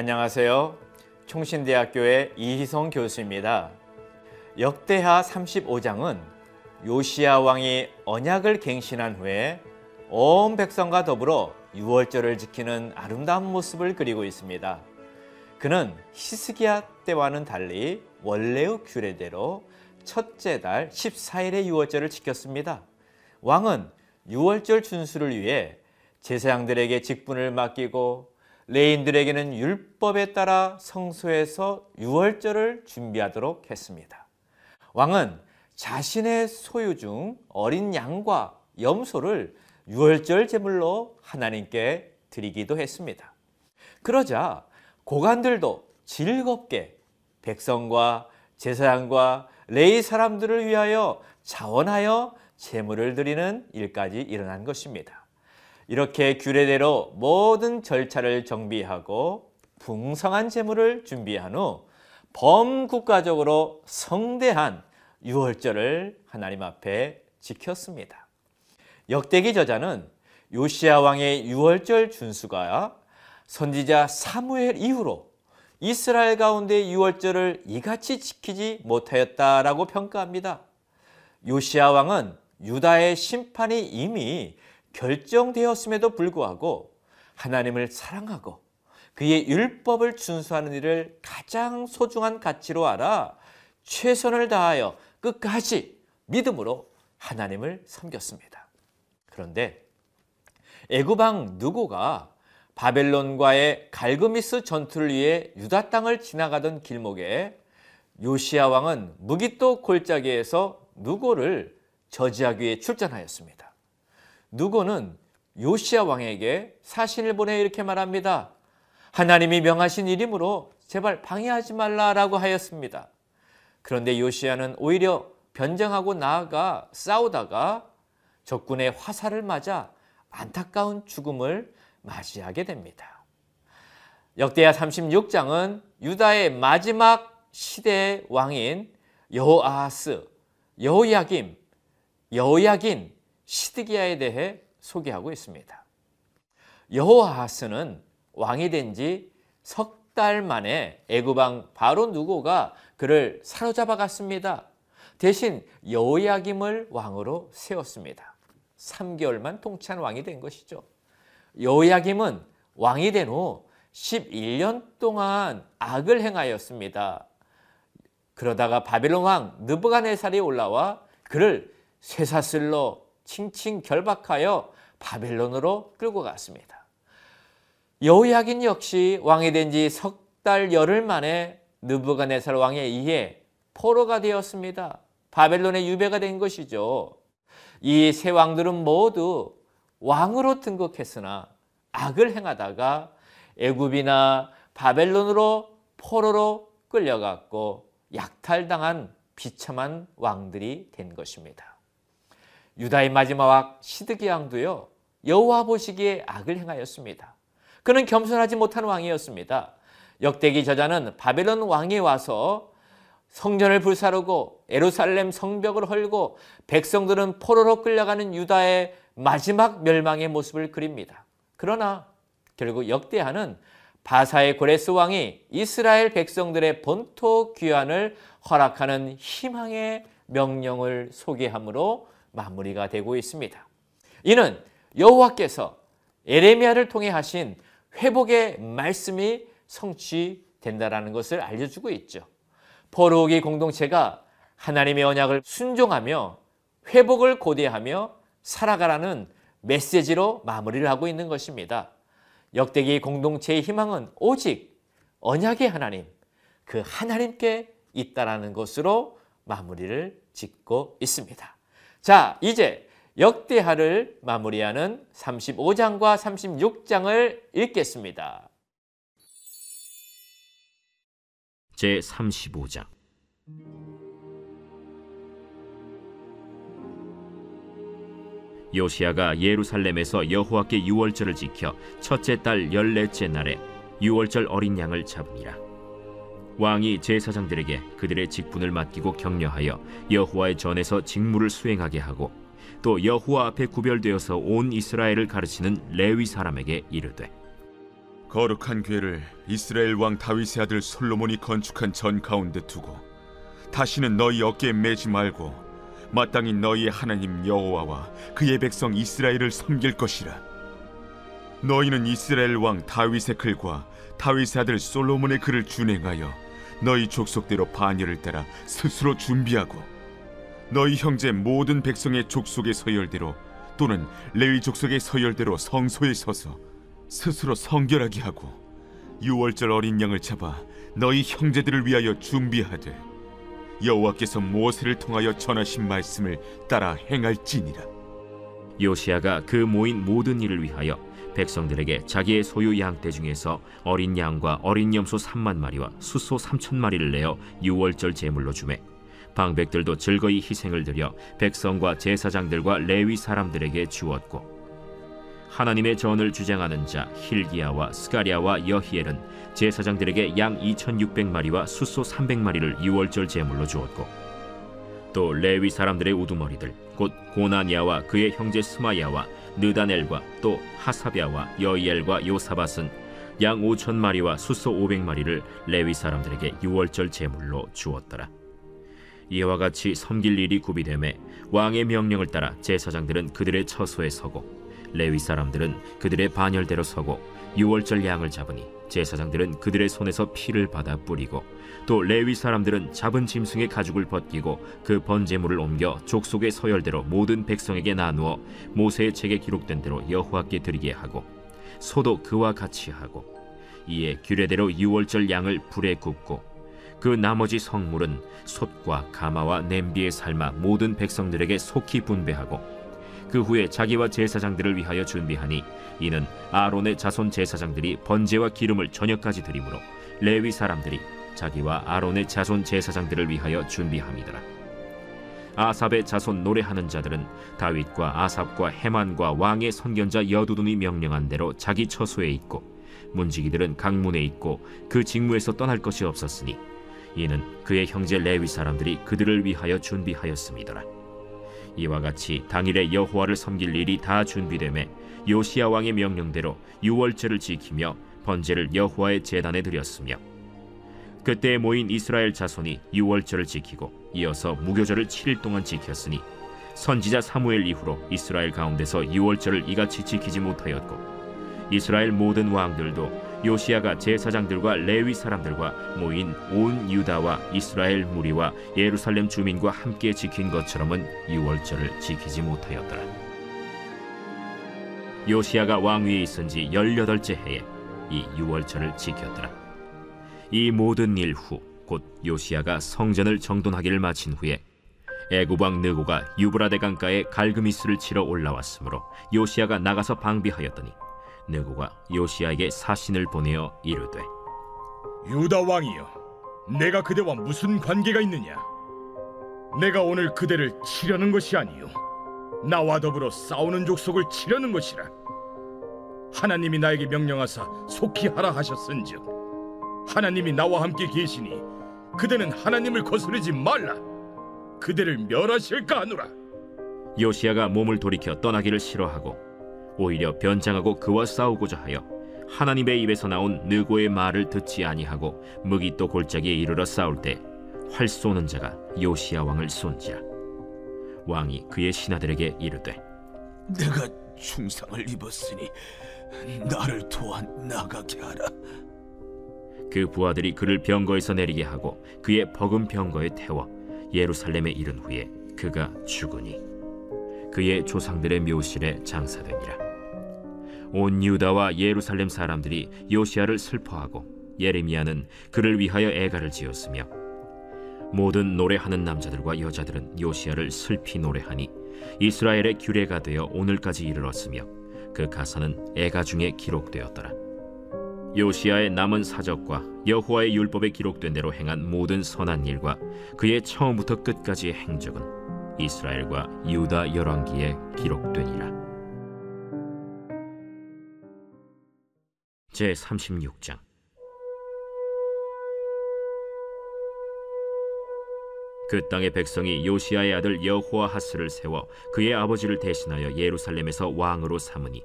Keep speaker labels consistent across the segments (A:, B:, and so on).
A: 안녕하세요. 총신대학교의 이희성 교수입니다. 역대하 35장은 요시야 왕이 언약을 갱신한 후에 온 백성과 더불어 유월절을 지키는 아름다운 모습을 그리고 있습니다. 그는 히스기야 때와는 달리 원래의 규례대로 첫째 달 14일의 유월절을 지켰습니다. 왕은 유월절 준수를 위해 제사장들에게 직분을 맡기고 레인들에게는 율법에 따라 성소에서 유월절을 준비하도록 했습니다. 왕은 자신의 소유 중 어린 양과 염소를 유월절 제물로 하나님께 드리기도 했습니다. 그러자 고관들도 즐겁게 백성과 제사장과 레이 사람들을 위하여 자원하여 제물을 드리는 일까지 일어난 것입니다. 이렇게 규례대로 모든 절차를 정비하고 풍성한 제물을 준비한 후 범국가적으로 성대한 유월절을 하나님 앞에 지켰습니다. 역대기 저자는 요시아 왕의 유월절 준수가 선지자 사무엘 이후로 이스라엘 가운데 유월절을 이같이 지키지 못하였다라고 평가합니다. 요시아 왕은 유다의 심판이 이미 결정되었음에도 불구하고 하나님을 사랑하고 그의 율법을 준수하는 일을 가장 소중한 가치로 알아 최선을 다하여 끝까지 믿음으로 하나님을 섬겼습니다. 그런데 애굽왕 누고가 바벨론과의 갈그미스 전투를 위해 유다 땅을 지나가던 길목에 요시아 왕은 무기또 골짜기에서 누고를 저지하기 위해 출전하였습니다. 누고는 요시아 왕에게 사신을 보내 이렇게 말합니다. 하나님이 명하신 일이므로 제발 방해하지 말라라고 하였습니다. 그런데 요시아는 오히려 변정하고 나아가 싸우다가 적군의 화살을 맞아 안타까운 죽음을 맞이하게 됩니다. 역대하 36장은 유다의 마지막 시대의 왕인 여호아하스, 여호야김, 여호야긴, 시드기야에 대해 소개하고 있습니다. 여호아하스는 왕이 된 지 석 달 만에 애굽왕 바로 누고가 그를 사로잡아 갔습니다. 대신 여호야김을 왕으로 세웠습니다. 3개월만 통치한 왕이 된 것이죠. 여호야김은 왕이 된 후 11년 동안 악을 행하였습니다. 그러다가 바벨론 왕 느부갓네살이 올라와 그를 쇠사슬로 칭칭 결박하여 바벨론으로 끌고 갔습니다. 여호야긴 역시 왕이 된 지 석 달 열흘 만에 느부갓네살 왕에 의해 포로가 되었습니다. 바벨론의 유배가 된 것이죠. 이 세 왕들은 모두 왕으로 등극했으나 악을 행하다가 애굽이나 바벨론으로 포로로 끌려갔고 약탈당한 비참한 왕들이 된 것입니다. 유다의 마지막 왕 시드기 왕도요 여호와 보시기에 악을 행하였습니다. 그는 겸손하지 못한 왕이었습니다. 역대기 저자는 바벨론 왕이 와서 성전을 불사르고 에루살렘 성벽을 헐고 백성들은 포로로 끌려가는 유다의 마지막 멸망의 모습을 그립니다. 그러나 결국 역대하는 바사의 고레스 왕이 이스라엘 백성들의 본토 귀환을 허락하는 희망의 명령을 소개함으로 마무리가 되고 있습니다. 이는 여호와께서 에레미야를 통해 하신 회복의 말씀이 성취된다라는 것을 알려주고 있죠. 포로기 공동체가 하나님의 언약을 순종하며 회복을 고대하며 살아가라는 메시지로 마무리를 하고 있는 것입니다. 역대기 공동체의 희망은 오직 언약의 하나님, 그 하나님께 있다라는 것으로 마무리를 짓고 있습니다. 자, 이제 역대하를 마무리하는 35장과 36장을 읽겠습니다.
B: 제 35장 요시아가 예루살렘에서 여호와께 유월절을 지켜 첫째 달 열넷째 날에 유월절 어린 양을 잡으니라 왕이 제사장들에게 그들의 직분을 맡기고 격려하여 여호와의 전에서 직무를 수행하게 하고 또 여호와 앞에 구별되어서 온 이스라엘을 가르치는 레위 사람에게 이르되
C: 거룩한 궤를 이스라엘 왕 다윗의 아들 솔로몬이 건축한 전 가운데 두고 다시는 너희 어깨에 매지 말고 마땅히 너희의 하나님 여호와와 그의 백성 이스라엘을 섬길 것이라. 너희는 이스라엘 왕 다윗의 글과 다윗의 아들 솔로몬의 글을 준행하여 너희 족속대로 반열을 따라 스스로 준비하고 너희 형제 모든 백성의 족속의 서열대로 또는 레위 족속의 서열대로 성소에 서서 스스로 성결하게 하고 유월절 어린 양을 잡아 너희 형제들을 위하여 준비하되 여호와께서 모세를 통하여 전하신 말씀을 따라 행할지니라.
B: 요시아가 그 모인 모든 일을 위하여 백성들에게 자기의 소유 양떼 중에서 어린 양과 어린 염소 3만 마리와 수소 3천 마리를 내어 유월절 제물로 주매. 방백들도 즐거이 희생을 드려 백성과 제사장들과 레위 사람들에게 주었고 하나님의 전을 주장하는 자 힐기야와 스가리아와 여히엘은 제사장들에게 양 2,600마리와 수소 300마리를 유월절 제물로 주었고 또 레위 사람들의 우두머리들 곧 고나니아와 그의 형제 스마야와 느다넬과 또 하사랴와 여이엘과 요사밧은 양 5천 마리와 수소 500마리를 레위 사람들에게 유월절 제물로 주었더라. 이와 같이 섬길 일이 구비됨에 왕의 명령을 따라 제사장들은 그들의 처소에 서고 레위 사람들은 그들의 반열대로 서고 유월절 양을 잡으니 제사장들은 그들의 손에서 피를 받아 뿌리고 또 레위 사람들은 잡은 짐승의 가죽을 벗기고 그 번제물을 옮겨 족속의 서열대로 모든 백성에게 나누어 모세의 책에 기록된 대로 여호와께 드리게 하고 소도 그와 같이 하고 이에 규례대로 유월절 양을 불에 굽고 그 나머지 성물은 솥과 가마와 냄비에 삶아 모든 백성들에게 속히 분배하고 그 후에 자기와 제사장들을 위하여 준비하니 이는 아론의 자손 제사장들이 번제와 기름을 저녁까지 드리므로 레위 사람들이 자기와 아론의 자손 제사장들을 위하여 준비함이더라. 아삽의 자손 노래하는 자들은 다윗과 아삽과 헤만과 왕의 선견자 여두둔이 명령한 대로 자기 처소에 있고 문지기들은 강문에 있고 그 직무에서 떠날 것이 없었으니 이는 그의 형제 레위 사람들이 그들을 위하여 준비하였음이더라. 이와 같이 당일에 여호와를 섬길 일이 다 준비되매 요시야 왕의 명령대로 유월절을 지키며 번제를 여호와의 제단에 드렸으며 그때 모인 이스라엘 자손이 유월절을 지키고 이어서 무교절을 7일 동안 지켰으니 선지자 사무엘 이후로 이스라엘 가운데서 유월절을 이같이 지키지 못하였고 이스라엘 모든 왕들도 요시아가 제사장들과 레위 사람들과 모인 온 유다와 이스라엘 무리와 예루살렘 주민과 함께 지킨 것처럼은 유월절을 지키지 못하였더라. 요시아가 왕위에 있은 지 18째 해에 이 유월절을 지켰더라. 이 모든 일 후 곧 요시아가 성전을 정돈하기를 마친 후에 애굽 왕 느고가 유브라데 강가에 갈그미스를 치러 올라왔으므로 요시아가 나가서 방비하였더니 느고가 요시아에게 사신을 보내어 이르되
D: 유다 왕이여, 내가 그대와 무슨 관계가 있느냐? 내가 오늘 그대를 치려는 것이 아니요, 나와 더불어 싸우는 족속을 치려는 것이라. 하나님이 나에게 명령하사 속히 하라 하셨은즉, 하나님이 나와 함께 계시니 그대는 하나님을 거스르지 말라. 그대를 멸하실까 하노라.
B: 요시아가 몸을 돌이켜 떠나기를 싫어하고 오히려 변장하고 그와 싸우고자 하여 하나님의 입에서 나온 느고의 말을 듣지 아니하고 무기또 골짜기에 이르러 싸울 때 활 쏘는 자가 요시아 왕을 쏜지라 왕이 그의 신하들에게 이르되
E: 내가 중상을 입었으니 나를 도와 나가게 하라.
B: 그 부하들이 그를 병거에서 내리게 하고 그의 버금 병거에 태워 예루살렘에 이른 후에 그가 죽으니 그의 조상들의 묘실에 장사되니라 온 유다와 예루살렘 사람들이 요시아를 슬퍼하고 예레미야는 그를 위하여 애가를 지었으며 모든 노래하는 남자들과 여자들은 요시아를 슬피 노래하니 이스라엘의 규례가 되어 오늘까지 이르렀으며 그 가사는 애가 중에 기록되었더라. 요시아의 남은 사적과 여호와의 율법에 기록된 대로 행한 모든 선한 일과 그의 처음부터 끝까지의 행적은 이스라엘과 유다 열왕기에 기록되니라. 제 36장 그 땅의 백성이 요시아의 아들 여호아하스를 세워 그의 아버지를 대신하여 예루살렘에서 왕으로 삼으니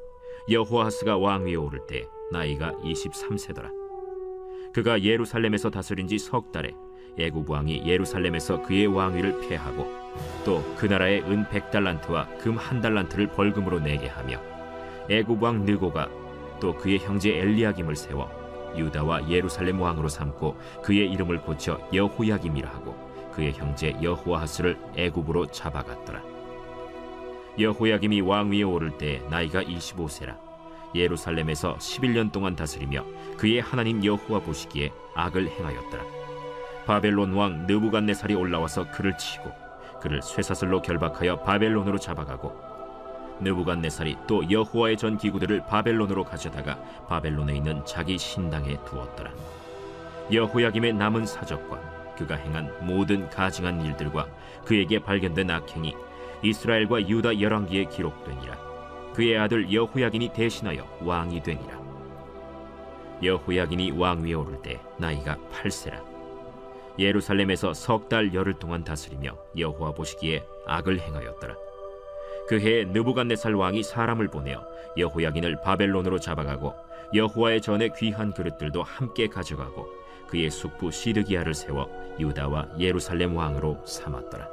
B: 여호아하스가 왕위에 오를 때 나이가 23세더라. 그가 예루살렘에서 다스린 지 석 달에 애굽 왕이 예루살렘에서 그의 왕위를 폐하고 또 그 나라의 은 백달란트와 금 한 달란트를 벌금으로 내게 하며 애굽 왕 느고가 또 그의 형제 엘리야김을 세워 유다와 예루살렘 왕으로 삼고 그의 이름을 고쳐 여호야김이라 하고 그의 형제 여호아하스를 애굽으로 잡아갔더라. 여호야김이 왕위에 오를 때 나이가 25세라. 예루살렘에서 11년 동안 다스리며 그의 하나님 여호와 보시기에 악을 행하였더라. 바벨론 왕 느부갓네살이 올라와서 그를 치고 그를 쇠사슬로 결박하여 바벨론으로 잡아가고 느부갓네살이 또 여호와의 전 기구들을 바벨론으로 가져다가 바벨론에 있는 자기 신당에 두었더라. 여호야김의 남은 사적과 그가 행한 모든 가증한 일들과 그에게 발견된 악행이 이스라엘과 유다 열왕기에 기록되니라. 그의 아들 여호야긴이 대신하여 왕이 되니라. 여호야긴이 왕위에 오를 때 나이가 8세라. 예루살렘에서 석 달 열흘 동안 다스리며 여호와 보시기에 악을 행하였더라. 그 해에 느부갓네살 왕이 사람을 보내어 여호야긴을 바벨론으로 잡아가고 여호와의 전에 귀한 그릇들도 함께 가져가고 그의 숙부 시드기야를 세워 유다와 예루살렘 왕으로 삼았더라.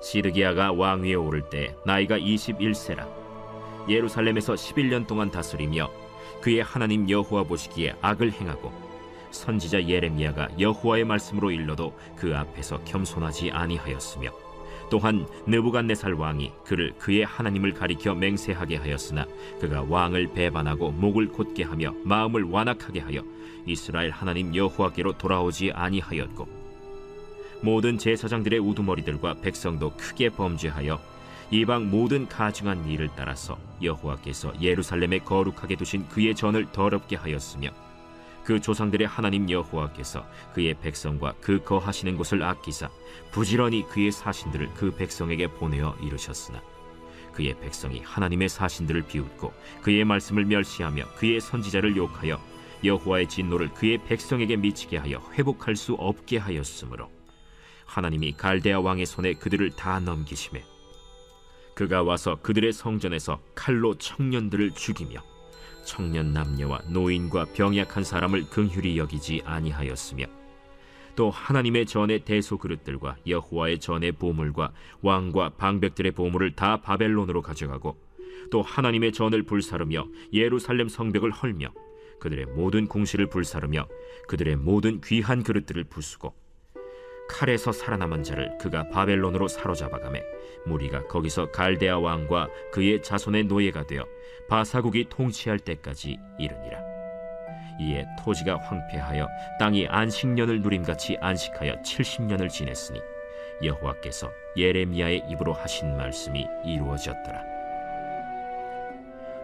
B: 시드기야가 왕위에 오를 때 나이가 21세라. 예루살렘에서 11년 동안 다스리며 그의 하나님 여호와 보시기에 악을 행하고 선지자 예레미야가 여호와의 말씀으로 일러도 그 앞에서 겸손하지 아니하였으며 또한 느부갓네살 왕이 그를 그의 하나님을 가리켜 맹세하게 하였으나 그가 왕을 배반하고 목을 곧게 하며 마음을 완악하게 하여 이스라엘 하나님 여호와께로 돌아오지 아니하였고 모든 제사장들의 우두머리들과 백성도 크게 범죄하여 이방 모든 가증한 일을 따라서 여호와께서 예루살렘에 거룩하게 두신 그의 전을 더럽게 하였으며 그 조상들의 하나님 여호와께서 그의 백성과 그 거하시는 곳을 아끼사 부지런히 그의 사신들을 그 백성에게 보내어 이루셨으나 그의 백성이 하나님의 사신들을 비웃고 그의 말씀을 멸시하며 그의 선지자를 욕하여 여호와의 진노를 그의 백성에게 미치게 하여 회복할 수 없게 하였으므로 하나님이 갈대아 왕의 손에 그들을 다 넘기심에 그가 와서 그들의 성전에서 칼로 청년들을 죽이며 청년 남녀와 노인과 병약한 사람을 긍휼히 여기지 아니하였으며 또 하나님의 전의 대소 그릇들과 여호와의 전의 보물과 왕과 방백들의 보물을 다 바벨론으로 가져가고 또 하나님의 전을 불사르며 예루살렘 성벽을 헐며 그들의 모든 궁시를 불사르며 그들의 모든 귀한 그릇들을 부수고 칼에서 살아남은 자를 그가 바벨론으로 사로잡아가매 무리가 거기서 갈대아 왕과 그의 자손의 노예가 되어 바사국이 통치할 때까지 이르니라. 이에 토지가 황폐하여 땅이 안식년을 누림같이 안식하여 70년을 지냈으니 여호와께서 예레미야의 입으로 하신 말씀이 이루어졌더라.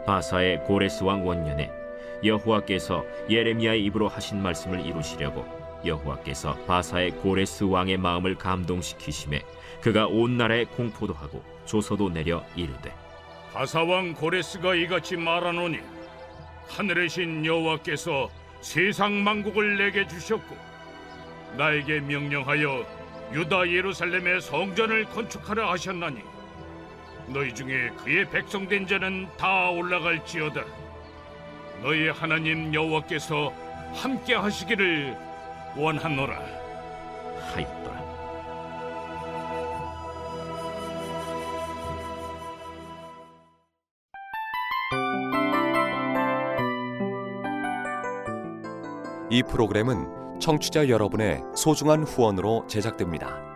B: 바사의 고레스 왕 원년에 여호와께서 예레미야의 입으로 하신 말씀을 이루시려고 여호와께서 바사의 고레스 왕의 마음을 감동시키심에 그가 온 나라에 공포도 하고 조서도 내려 이르되
D: 바사 왕 고레스가 이같이 말하노니 하늘의 신 여호와께서 세상 만국을 내게 주셨고 나에게 명령하여 유다 예루살렘의 성전을 건축하라 하셨나니 너희 중에 그의 백성된 자는 다 올라갈지어다. 너희 하나님 여호와께서 함께 하시기를 원하노라
B: 하였더라.
F: 이 프로그램은 청취자 여러분의 소중한 후원으로 제작됩니다.